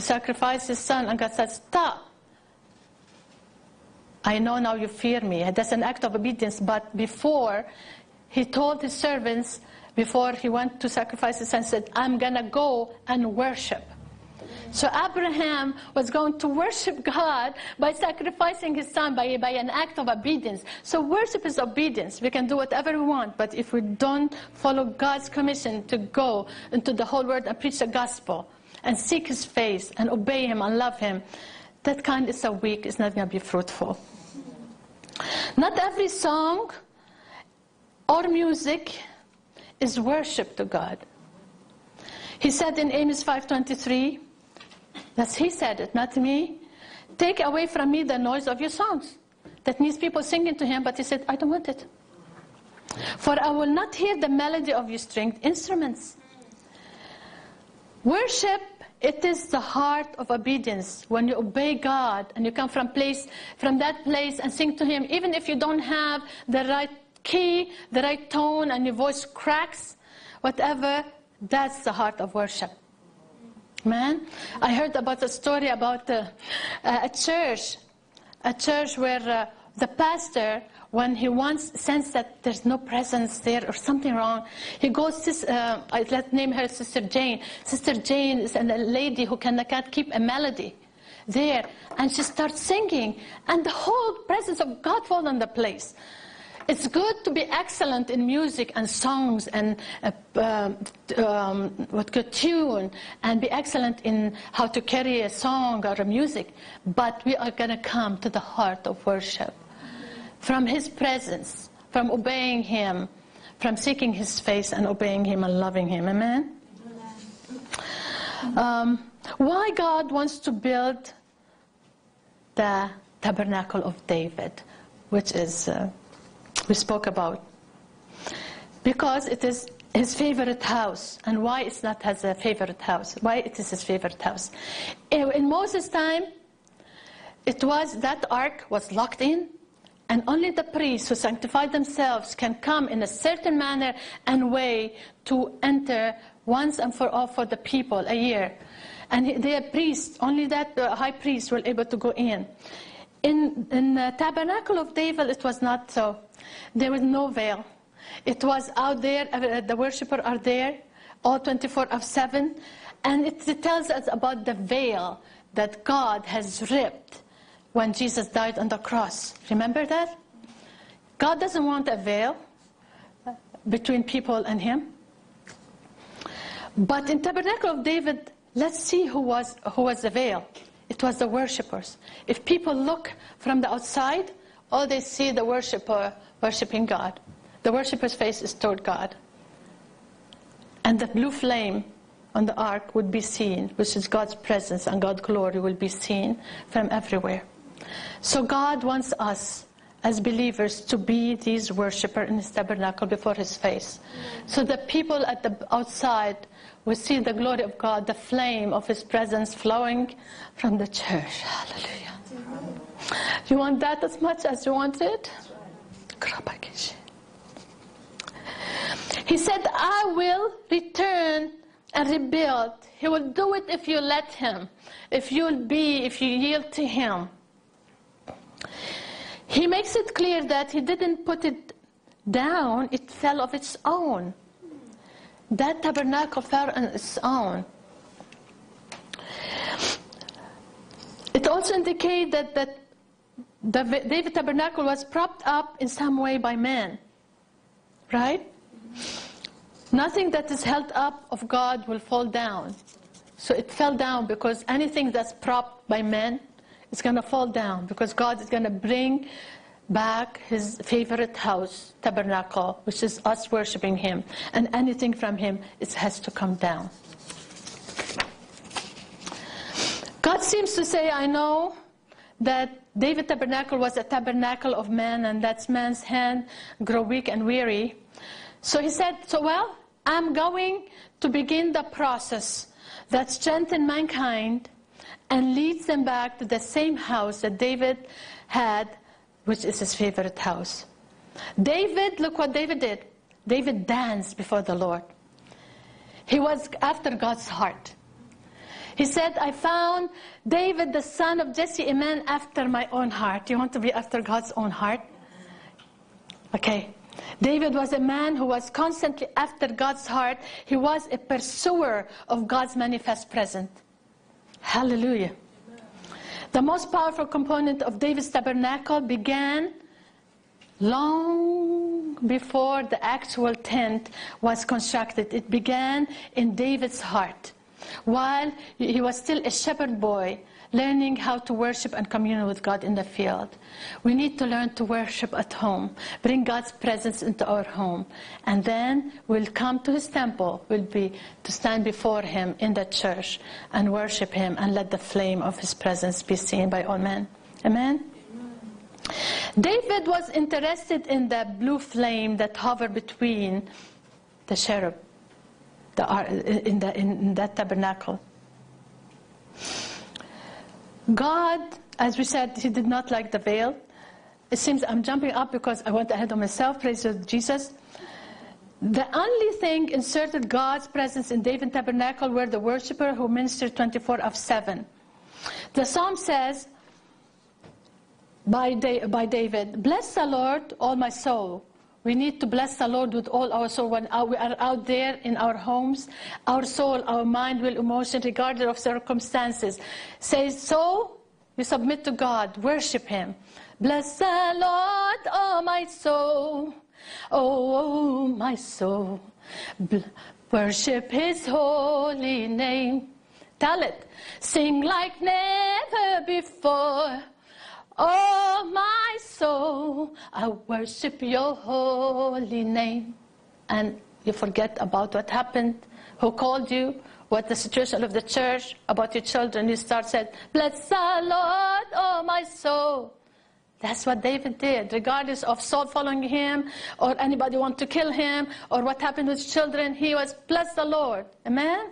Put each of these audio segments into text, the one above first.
about to sacrifice his son, and God said, Stop. I know now you fear me. That's an act of obedience. But before, he told his servants, before he went to sacrifice his son, said, I'm going to go and worship. So Abraham was going to worship God by sacrificing his son by, by an act of obedience. So worship is obedience. We can do whatever we want, but if we don't follow God's commission to go into the whole world and preach the gospel and seek his face and obey him and love him, that kind is so weak, it's not going to be fruitful. Not every song or music is worship to God. He said in Amos 5:23, that's he said it, not me. Take away from me the noise of your songs. That means people singing to him, but he said, I don't want it. For I will not hear the melody of your stringed instruments. Worship, it is the heart of obedience. When you obey God and you come from place from that place and sing to him, even if you don't have the right key, the right tone, and your voice cracks, whatever, that's the heart of worship. Man, I heard about a story about uh, a church, a church where uh, the pastor, when he once sense that there's no presence there or something wrong, he goes to, uh, let's name her Sister Jane. Sister Jane is a lady who can, can't keep a melody there, and she starts singing, and the whole presence of God falls on the place. It's good to be excellent in music and songs and uh, um, um, what good tune and be excellent in how to carry a song or a music. But we are going to come to the heart of worship from His presence, from obeying Him, from seeking His face and obeying Him and loving Him. Amen. Um, why God wants to build the tabernacle of David, which is. Uh, we spoke about. Because it is his favorite house. And why it's not his favorite house? Why it is his favorite house? In Moses' time, it was that ark was locked in, and only the priests who sanctify themselves can come in a certain manner and way to enter once and for all for the people a year. And the priests, only that the high priest were able to go in. In, in the tabernacle of David, it was not so. There was no veil. It was out there, uh, the worshippers are there, all 24 of 7. And it tells us about the veil that God has ripped when Jesus died on the cross. Remember that? God doesn't want a veil between people and Him. But in Tabernacle of David, let's see who was, who was the veil. It was the worshippers. If people look from the outside, all they see the worshipper worshiping God. The worshipper's face is toward God. And the blue flame on the ark would be seen, which is God's presence and God's glory will be seen from everywhere. So God wants us as believers to be these worshippers in his tabernacle before his face. So the people at the outside will see the glory of God, the flame of his presence flowing from the church. Hallelujah. You want that as much as you want it? He said, I will return and rebuild. He will do it if you let him, if you'll be, if you yield to him. He makes it clear that he didn't put it down, it fell of its own. That tabernacle fell on its own. It also indicates that, that the David tabernacle was propped up in some way by man. Right? Nothing that is held up of God will fall down. So it fell down because anything that's propped by men is going to fall down because God is going to bring back his favorite house, tabernacle, which is us worshiping him. And anything from him it has to come down. God seems to say, I know that David tabernacle was a tabernacle of man, and that's man's hand grow weak and weary. So he said, So well, I'm going to begin the process that strengthens mankind and leads them back to the same house that David had, which is his favorite house. David, look what David did. David danced before the Lord. He was after God's heart. He said, I found David, the son of Jesse, a man after my own heart. You want to be after God's own heart? Okay. David was a man who was constantly after God's heart. He was a pursuer of God's manifest presence. Hallelujah. The most powerful component of David's tabernacle began long before the actual tent was constructed. It began in David's heart while he was still a shepherd boy learning how to worship and commune with God in the field. We need to learn to worship at home, bring God's presence into our home, and then we'll come to His temple, we'll be to stand before Him in the church and worship Him and let the flame of His presence be seen by all men. Amen? David was interested in the blue flame that hovered between the cherub the, in, the, in that tabernacle. God, as we said, He did not like the veil. It seems I'm jumping up because I went ahead of myself. Praise Jesus. The only thing inserted God's presence in David tabernacle were the worshiper who ministered 24 of 7. The psalm says by, by David, Bless the Lord, all my soul. We need to bless the Lord with all our soul. When we are out there in our homes, our soul, our mind, will, emotion, regardless of circumstances, Say, so. You submit to God, worship Him. Bless the Lord, oh my soul, oh my soul. worship His holy name. Tell it. Sing like never before. Oh, my soul, I worship your holy name. And you forget about what happened, who called you, what the situation of the church, about your children. You start saying, Bless the Lord, oh, my soul. That's what David did, regardless of Saul following him, or anybody want to kill him, or what happened with children. He was, bless the Lord. Amen?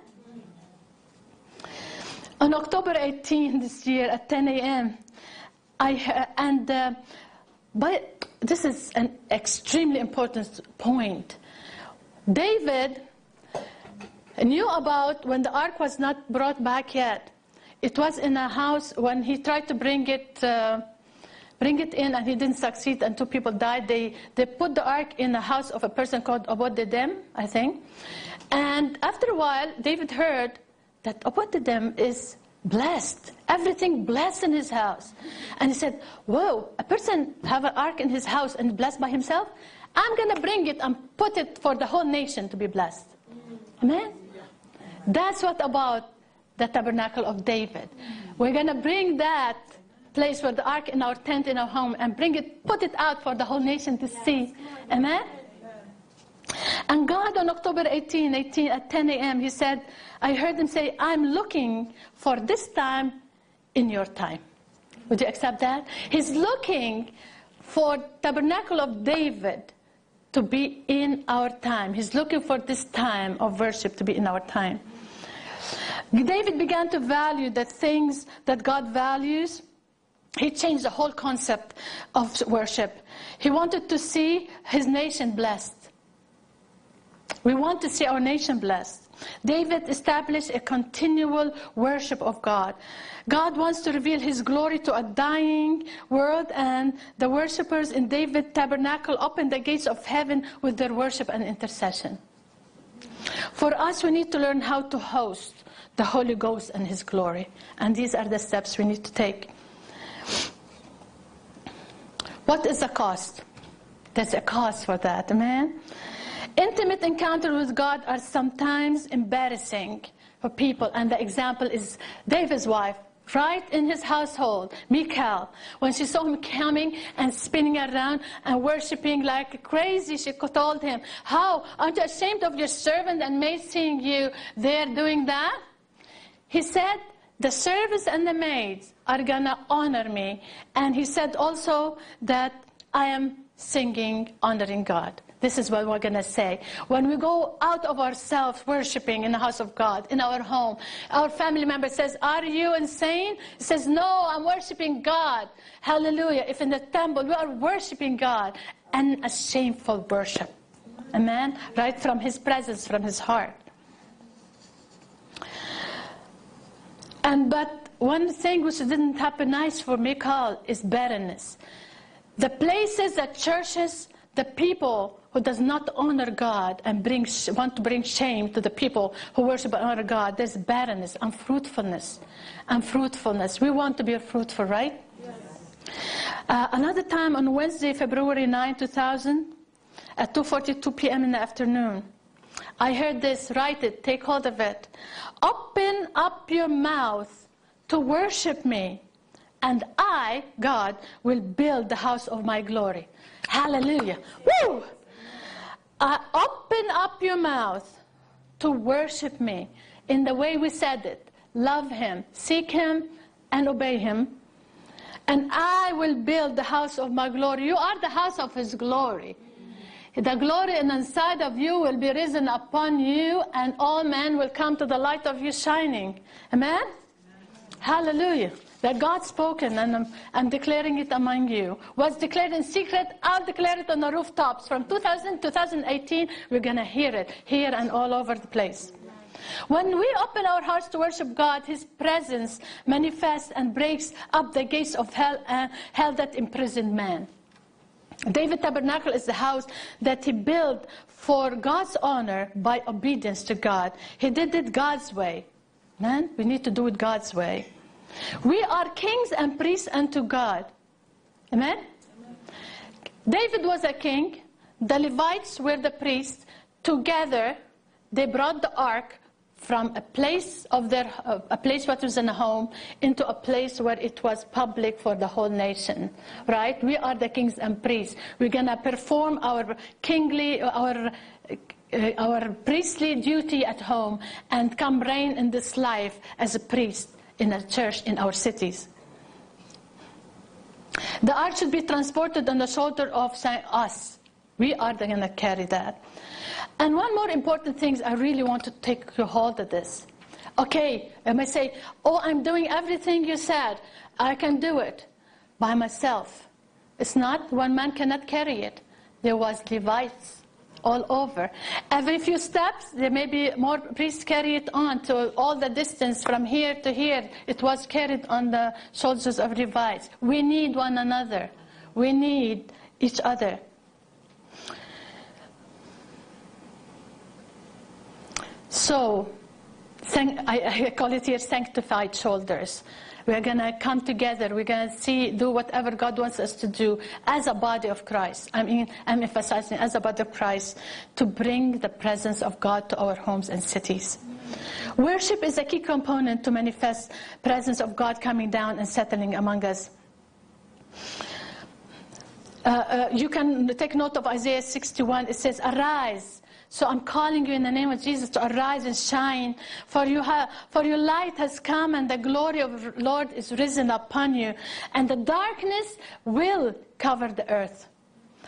On October 18 this year at 10 a.m., I, and uh, but this is an extremely important point. David knew about when the ark was not brought back yet. It was in a house when he tried to bring it. Uh, bring it in and he didn't succeed and two people died. They, they put the ark in the house of a person called Obed-Edom, I think. And after a while, David heard that Obed-Edom is blessed. Everything blessed in his house. And he said, whoa, a person have an ark in his house and blessed by himself? I'm going to bring it and put it for the whole nation to be blessed. Amen? That's what about the tabernacle of David. We're going to bring that place for the ark in our tent in our home and bring it, put it out for the whole nation to see. Amen? And God on October 18, 18 at 10 a.m., he said, I heard him say, I'm looking for this time in your time. Would you accept that? He's looking for tabernacle of David to be in our time. He's looking for this time of worship to be in our time. David began to value the things that God values. He changed the whole concept of worship. He wanted to see his nation blessed. We want to see our nation blessed. David established a continual worship of God. God wants to reveal his glory to a dying world, and the worshippers in David's tabernacle opened the gates of heaven with their worship and intercession. For us, we need to learn how to host the Holy Ghost and his glory. And these are the steps we need to take. What is the cost? There's a cost for that, amen? Intimate encounters with God are sometimes embarrassing for people, and the example is David's wife. Right in his household, Michal, when she saw him coming and spinning around and worshiping like crazy, she told him, How? Aren't you ashamed of your servant and maid seeing you there doing that? He said, The servants and the maids are gonna honor me. And he said also that I am singing, honoring God. This is what we're going to say. When we go out of ourselves worshiping in the house of God, in our home, our family member says, Are you insane? He says, No, I'm worshiping God. Hallelujah. If in the temple we are worshiping God and a shameful worship. Amen? Right from his presence, from his heart. And but one thing which didn't happen nice for Michal is barrenness. The places, the churches, the people who does not honor God and bring, want to bring shame to the people who worship and honor God, there's barrenness, unfruitfulness, unfruitfulness. We want to be fruitful, right? Yes. Uh, another time on Wednesday, February 9, 2000, at 2.42 p.m. in the afternoon, I heard this, write it, take hold of it. Open up your mouth to worship me and I, God, will build the house of my glory. Hallelujah. Woo! Uh, open up your mouth to worship me in the way we said it. Love him, seek him, and obey him. And I will build the house of my glory. You are the house of his glory. The glory inside of you will be risen upon you, and all men will come to the light of you shining. Amen? Amen. Hallelujah that God spoken and I'm, I'm, declaring it among you was declared in secret. I'll declare it on the rooftops. From 2000 2018, we're going to hear it here and all over the place. When we open our hearts to worship God, His presence manifests and breaks up the gates of hell, uh, hell that imprisoned man. David Tabernacle is the house that he built for God's honor by obedience to God. He did it God's way. Man, we need to do it God's way. We are kings and priests unto God. Amen? Amen? David was a king. The Levites were the priests. Together, they brought the ark from a place of their a place that was in a home into a place where it was public for the whole nation right we are the kings and priests we're going to perform our kingly our uh, our priestly duty at home and come reign in this life as a priest in a church in our cities. The ark should be transported on the shoulder of us. We are the going to carry that. And one more important thing, I really want to take your hold of this. Okay, I may say, oh, I'm doing everything you said. I can do it by myself. It's not, one man cannot carry it. There was Levites all over. Every few steps, there may be more priests carry it on to all the distance from here to here. It was carried on the shoulders of Levites. We need one another. We need each other. So, I call it here sanctified shoulders. We're going to come together. We're going to see, do whatever God wants us to do as a body of Christ. I mean, I'm emphasizing as a body of Christ to bring the presence of God to our homes and cities. Worship is a key component to manifest presence of God coming down and settling among us. Uh, uh, you can take note of Isaiah 61. It says, Arise so I'm calling you in the name of Jesus to arise and shine, for you have, for your light has come, and the glory of the Lord is risen upon you, and the darkness will cover the earth.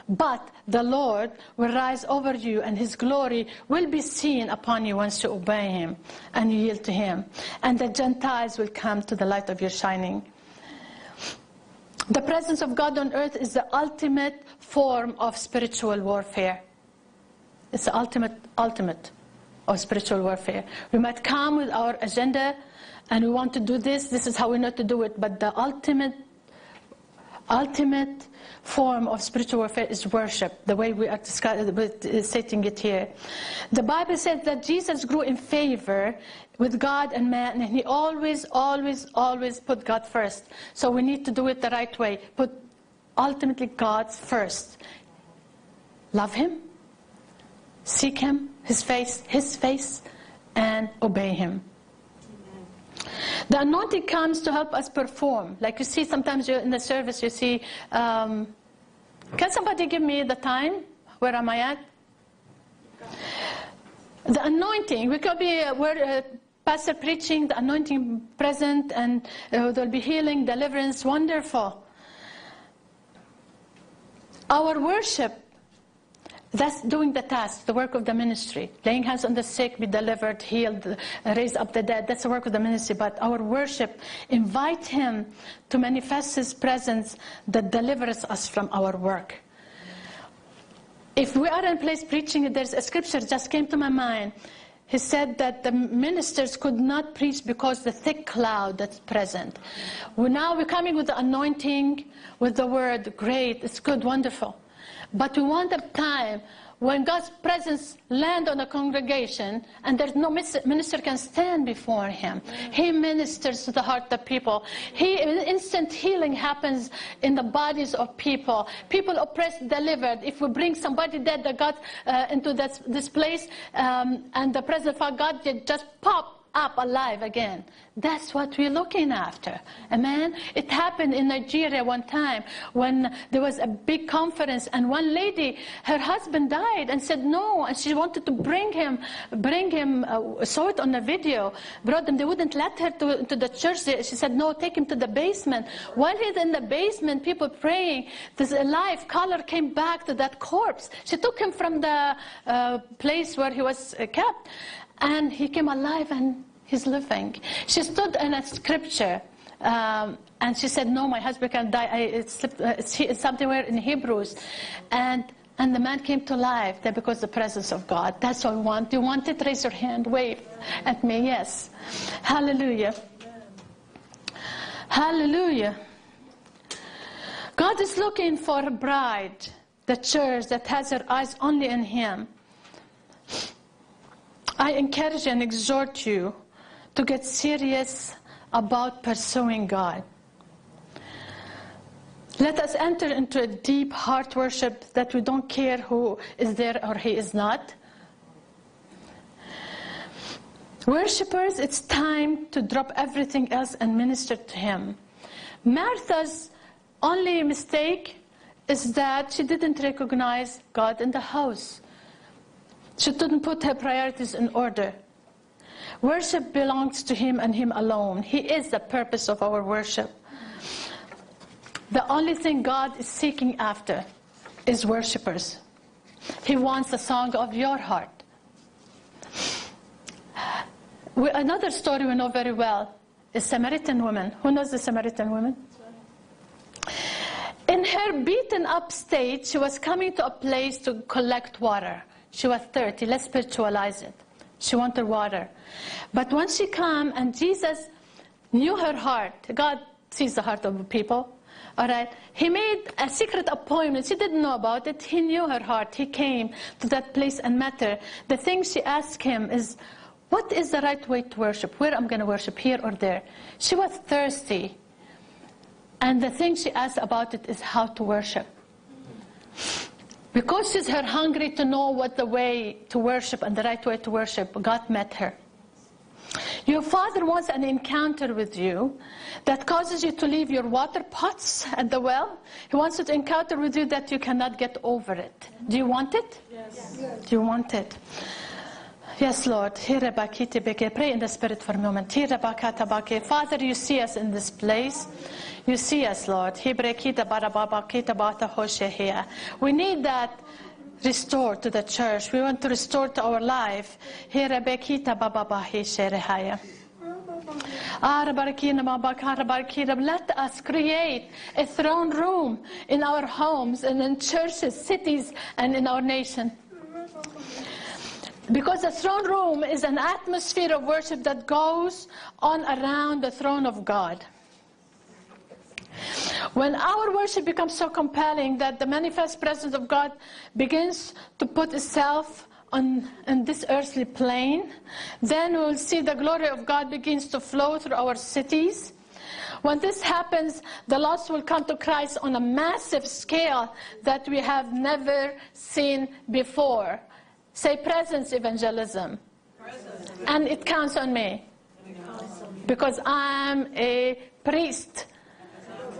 But the Lord will rise over you, and His glory will be seen upon you once you obey Him and yield to Him. And the Gentiles will come to the light of your shining. The presence of God on earth is the ultimate form of spiritual warfare. It's the ultimate, ultimate of spiritual warfare. We might come with our agenda and we want to do this, this is how we know to do it, but the ultimate, ultimate form of spiritual warfare is worship, the way we are uh, stating it here. The Bible says that Jesus grew in favor with God and man, and he always, always, always put God first. So we need to do it the right way. Put ultimately God first. Love him, seek him, his face, his face, and obey him. The anointing comes to help us perform. Like you see, sometimes in the service, you see, um, can somebody give me the time? Where am I at? The anointing, we could be uh, where uh, pastor preaching, the anointing present, and uh, there'll be healing, deliverance, wonderful. Our worship that's doing the task, the work of the ministry. Laying hands on the sick, be delivered, healed, raise up the dead. That's the work of the ministry. But our worship, invite Him to manifest His presence that delivers us from our work. If we are in place preaching, there's a scripture just came to my mind. he said that the ministers could not preach because the thick cloud that's present. Well, now we're coming with the anointing, with the word, great, it's good, wonderful. But we want a time when God's presence land on a congregation and there's no minister can stand before him. He ministers to the heart of people. He instant healing happens in the bodies of people. People oppressed, delivered. If we bring somebody dead that got uh, into this, this place um, and the presence of God just pop up alive again. That's what we're looking after. Amen? It happened in Nigeria one time when there was a big conference and one lady, her husband died and said no, and she wanted to bring him, bring him, uh, saw it on the video, brought them. They wouldn't let her to, to the church. She said no, take him to the basement. While he's in the basement, people praying, this life color came back to that corpse. She took him from the uh, place where he was uh, kept and he came alive and he's living. She stood in a scripture um, and she said, no, my husband can die. I, it's, it's, it's somewhere in Hebrews. And, and the man came to life there because the presence of God. That's what we want. You want it? Raise your hand. Wave at me. Yes. Hallelujah. Hallelujah. God is looking for a bride, the church that has her eyes only in Him. I encourage and exhort you to get serious about pursuing God. Let us enter into a deep heart worship that we don't care who is there or he is not. Worshippers, it's time to drop everything else and minister to him. Martha's only mistake is that she didn't recognize God in the house. She didn't put her priorities in order. Worship belongs to Him and Him alone. He is the purpose of our worship. The only thing God is seeking after is worshippers. He wants the song of your heart. Another story we know very well is Samaritan woman. Who knows the Samaritan woman? In her beaten up state, she was coming to a place to collect water. She was 30. Let's spiritualize it. She wanted water. But when she came and Jesus knew her heart, God sees the heart of people. All right. He made a secret appointment. She didn't know about it. He knew her heart. He came to that place and met her. The thing she asked him is, what is the right way to worship? Where I'm going to worship, here or there? She was thirsty. And the thing she asked about it is how to worship. Because she's her hungry to know what the way to worship and the right way to worship, God met her. Your father wants an encounter with you that causes you to leave your water pots at the well. He wants to encounter with you that you cannot get over it. Do you want it? Yes. yes. Do you want it? Yes, Lord. Pray in the Spirit for a moment. Father, you see us in this place. You see us, Lord. We need that restored to the church. We want to restore to our life. Let us create a throne room in our homes and in churches, cities, and in our nation. Because the throne room is an atmosphere of worship that goes on around the throne of God. When our worship becomes so compelling that the manifest presence of God begins to put itself on, this earthly plane, then we'll see the glory of God begins to flow through our cities. When this happens, the lost will come to Christ on a massive scale that we have never seen before. Say presence evangelism. Presence. And it counts on me. Because I'm a priest.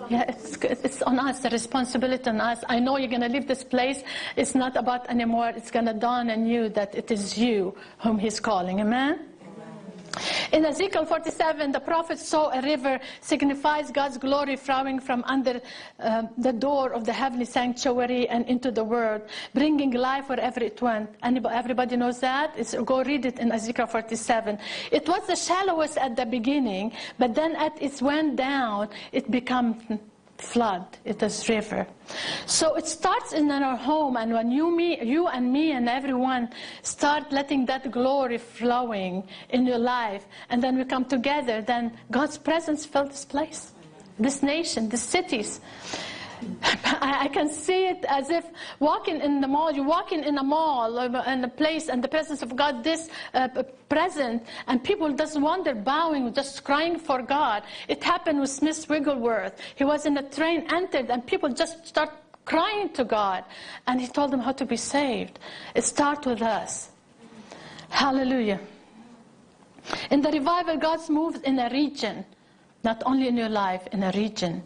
Yeah, it's, it's on us, the responsibility on us. I know you're going to leave this place. It's not about anymore. It's going to dawn on you that it is you whom He's calling. Amen? In Ezekiel 47, the prophet saw a river signifies God's glory flowing from under uh, the door of the heavenly sanctuary and into the world, bringing life wherever it went. Anybody, everybody knows that? It's, go read it in Ezekiel 47. It was the shallowest at the beginning, but then as it went down, it became flood. It is river. So it starts in our home, and when you, me, you and me and everyone start letting that glory flowing in your life, and then we come together, then God's presence fills this place, this nation, the cities. I can see it as if walking in the mall, you're walking in a mall, in a place, and the presence of God this uh, present, and people just wander bowing, just crying for God. It happened with Smith Wigglesworth. He was in a train, entered, and people just start crying to God. And he told them how to be saved. It starts with us. Hallelujah. In the revival, God's moves in a region, not only in your life, in a region.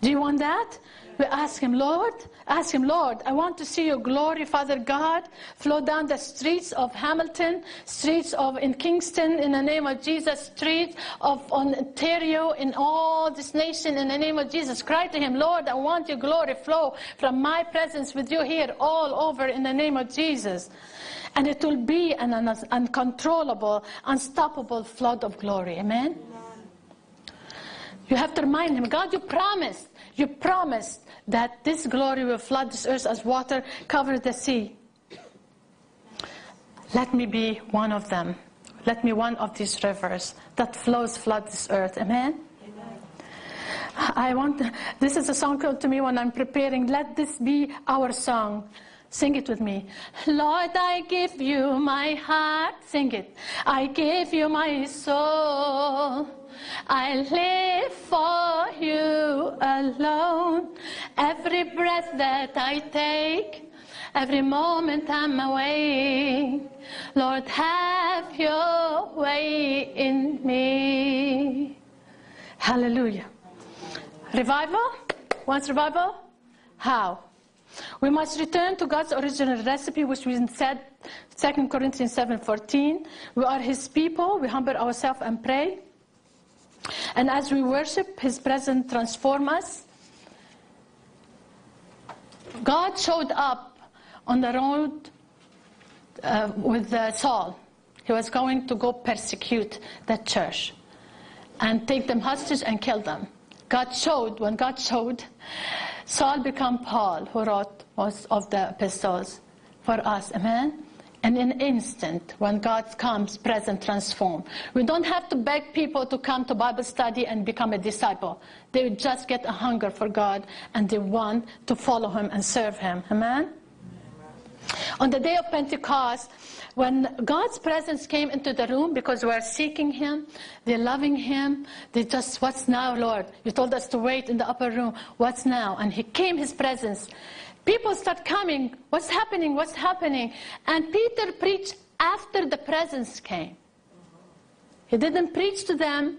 Do you want that? We ask Him, Lord, ask Him, Lord, I want to see your glory, Father God, flow down the streets of Hamilton, streets of in Kingston, in the name of Jesus, streets of Ontario, in all this nation, in the name of Jesus. Cry to Him, Lord, I want your glory flow from my presence with you here all over in the name of Jesus. And it will be an uncontrollable, unstoppable flood of glory. Amen? You have to remind him, God, you promised, you promised that this glory will flood this earth as water covers the sea. Let me be one of them. Let me one of these rivers that flows flood this earth. Amen? Amen. I want, this is a song called to me when I'm preparing. Let this be our song. Sing it with me. Lord, I give you my heart. Sing it. I give you my soul. I live for you alone. Every breath that I take, every moment I'm awake. Lord, have your way in me. Hallelujah. Revival? Wants revival? How? We must return to God's original recipe, which we said 2 Corinthians 7:14. We are His people. We humble ourselves and pray. And as we worship, His presence transform us. God showed up on the road uh, with uh, Saul. He was going to go persecute the church and take them hostage and kill them. God showed, when God showed, Saul became Paul, who wrote most of the epistles for us. Amen? And in an instant, when God comes, present, transform. We don't have to beg people to come to Bible study and become a disciple. They just get a hunger for God and they want to follow Him and serve Him. Amen? On the day of Pentecost, when God's presence came into the room because we're seeking Him, they're loving Him, they just, what's now, Lord? You told us to wait in the upper room. What's now? And He came, His presence. People start coming. What's happening? What's happening? And Peter preached after the presence came. He didn't preach to them.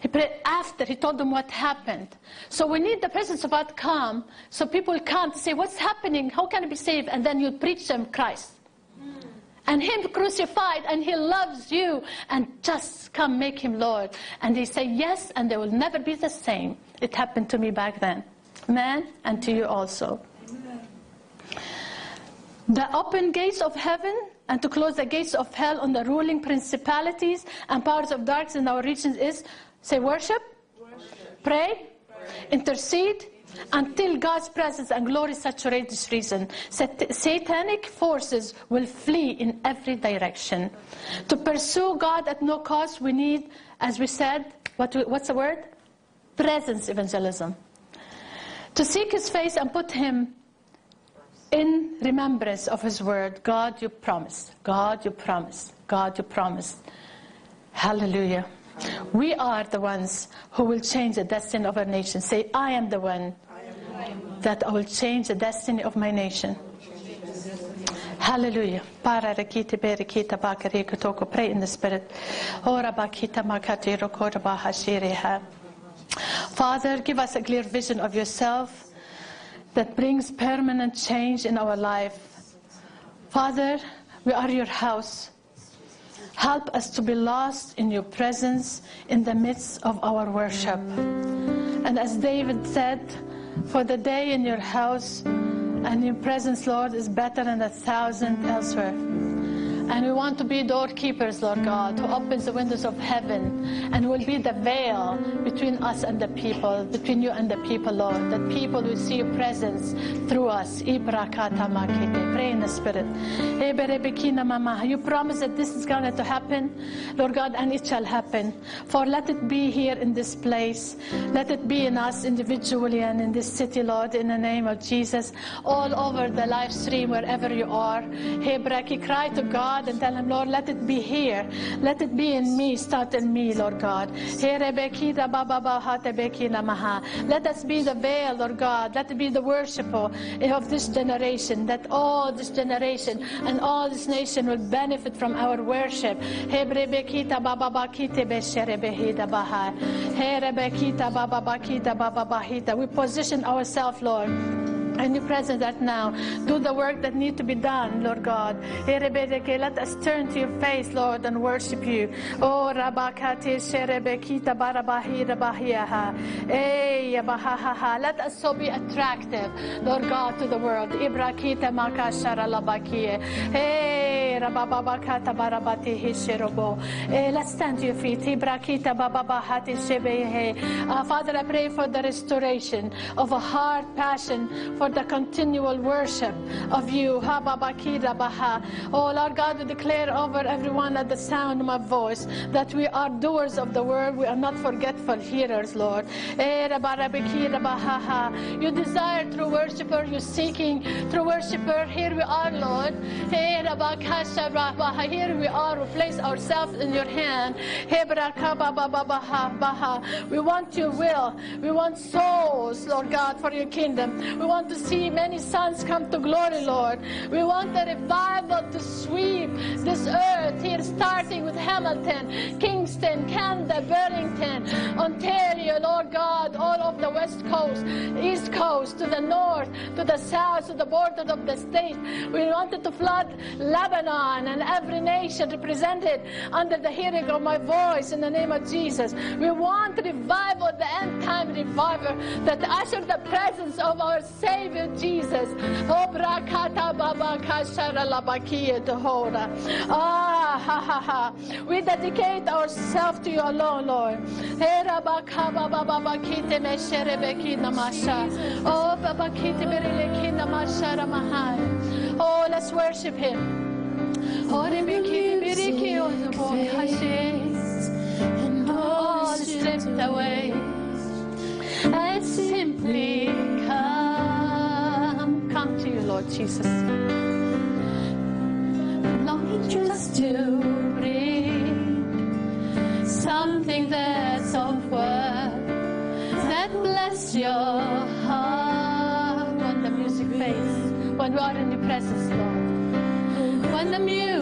He prayed after. He told them what happened. So we need the presence of God come so people come to say, what's happening? How can I be saved? And then you preach them Christ. And him crucified and he loves you and just come make him Lord. And they say yes and they will never be the same. It happened to me back then. Man, and to you also. The open gates of heaven and to close the gates of hell on the ruling principalities and powers of darkness in our regions is say worship, worship. Pray, pray, intercede, until God's presence and glory saturate this region. Satanic forces will flee in every direction. To pursue God at no cost, we need, as we said, what, what's the word? Presence evangelism. To seek His face and put Him in remembrance of His word. God, you promised. God, you promised. God, you promised. Hallelujah. We are the ones who will change the destiny of our nation. Say, I am the one that I will change the destiny of my nation. Hallelujah. Para rakita berakita bakarika toko. Pray in the spirit. Ora bakita makati rokora bahashireha. Father, give us a clear vision of yourself that brings permanent change in our life. Father, we are your house. Help us to be lost in your presence in the midst of our worship. And as David said, for the day in your house and your presence, Lord, is better than a thousand elsewhere. And we want to be doorkeepers, Lord God, who opens the windows of heaven and will be the veil between us and the people, between you and the people, Lord. That people will see your presence through us. Pray in the Spirit. You promise that this is going to happen, Lord God, and it shall happen. For let it be here in this place. Let it be in us individually and in this city, Lord, in the name of Jesus. All over the live stream, wherever you are. Hey, cry to God and tell Him, Lord, let it be here. Let it be in me, start in me, Lord God. Let us be the veil, Lord God. Let it be the worshiper of this generation, that all this generation and all this nation will benefit from our worship. We position ourselves, Lord in your presence right now. Do the work that needs to be done, Lord God. Let us turn to your face, Lord, and worship you. Oh, Rabakati Sherebekita Barabahira Bahiaha. Let us so be attractive, Lord God, to the world. Ibrakita Makashara Labakie. Hey. Eh, let's stand to your feet. Uh, Father, I pray for the restoration of a heart passion for the continual worship of you. Oh Lord God, we declare over everyone at the sound of my voice that we are doers of the word. We are not forgetful hearers, Lord. Eh, you desire through worshiper, you seeking through worshiper. Here we are, Lord. Eh, Here we are. We place ourselves in your hand. We want your will. We want souls, Lord God, for your kingdom. We want to see many sons come to glory, Lord. We want the revival to sweep this earth here, starting with Hamilton, Kingston, Canada, Burlington, Ontario, Lord God, all of the West Coast, East Coast, to the north, to the south, to the border of the state. We wanted to flood Lebanon and every nation represented under the hearing of my voice in the name of Jesus. We want revival, the end time revival that usher the presence of our Savior. Savior Jesus. Ah, ha, ha, ha. We dedicate ourselves to you alone, Lord. Oh, let's worship Him. And all stripped away. I simply come, come to you, Lord Jesus. Longing just to the music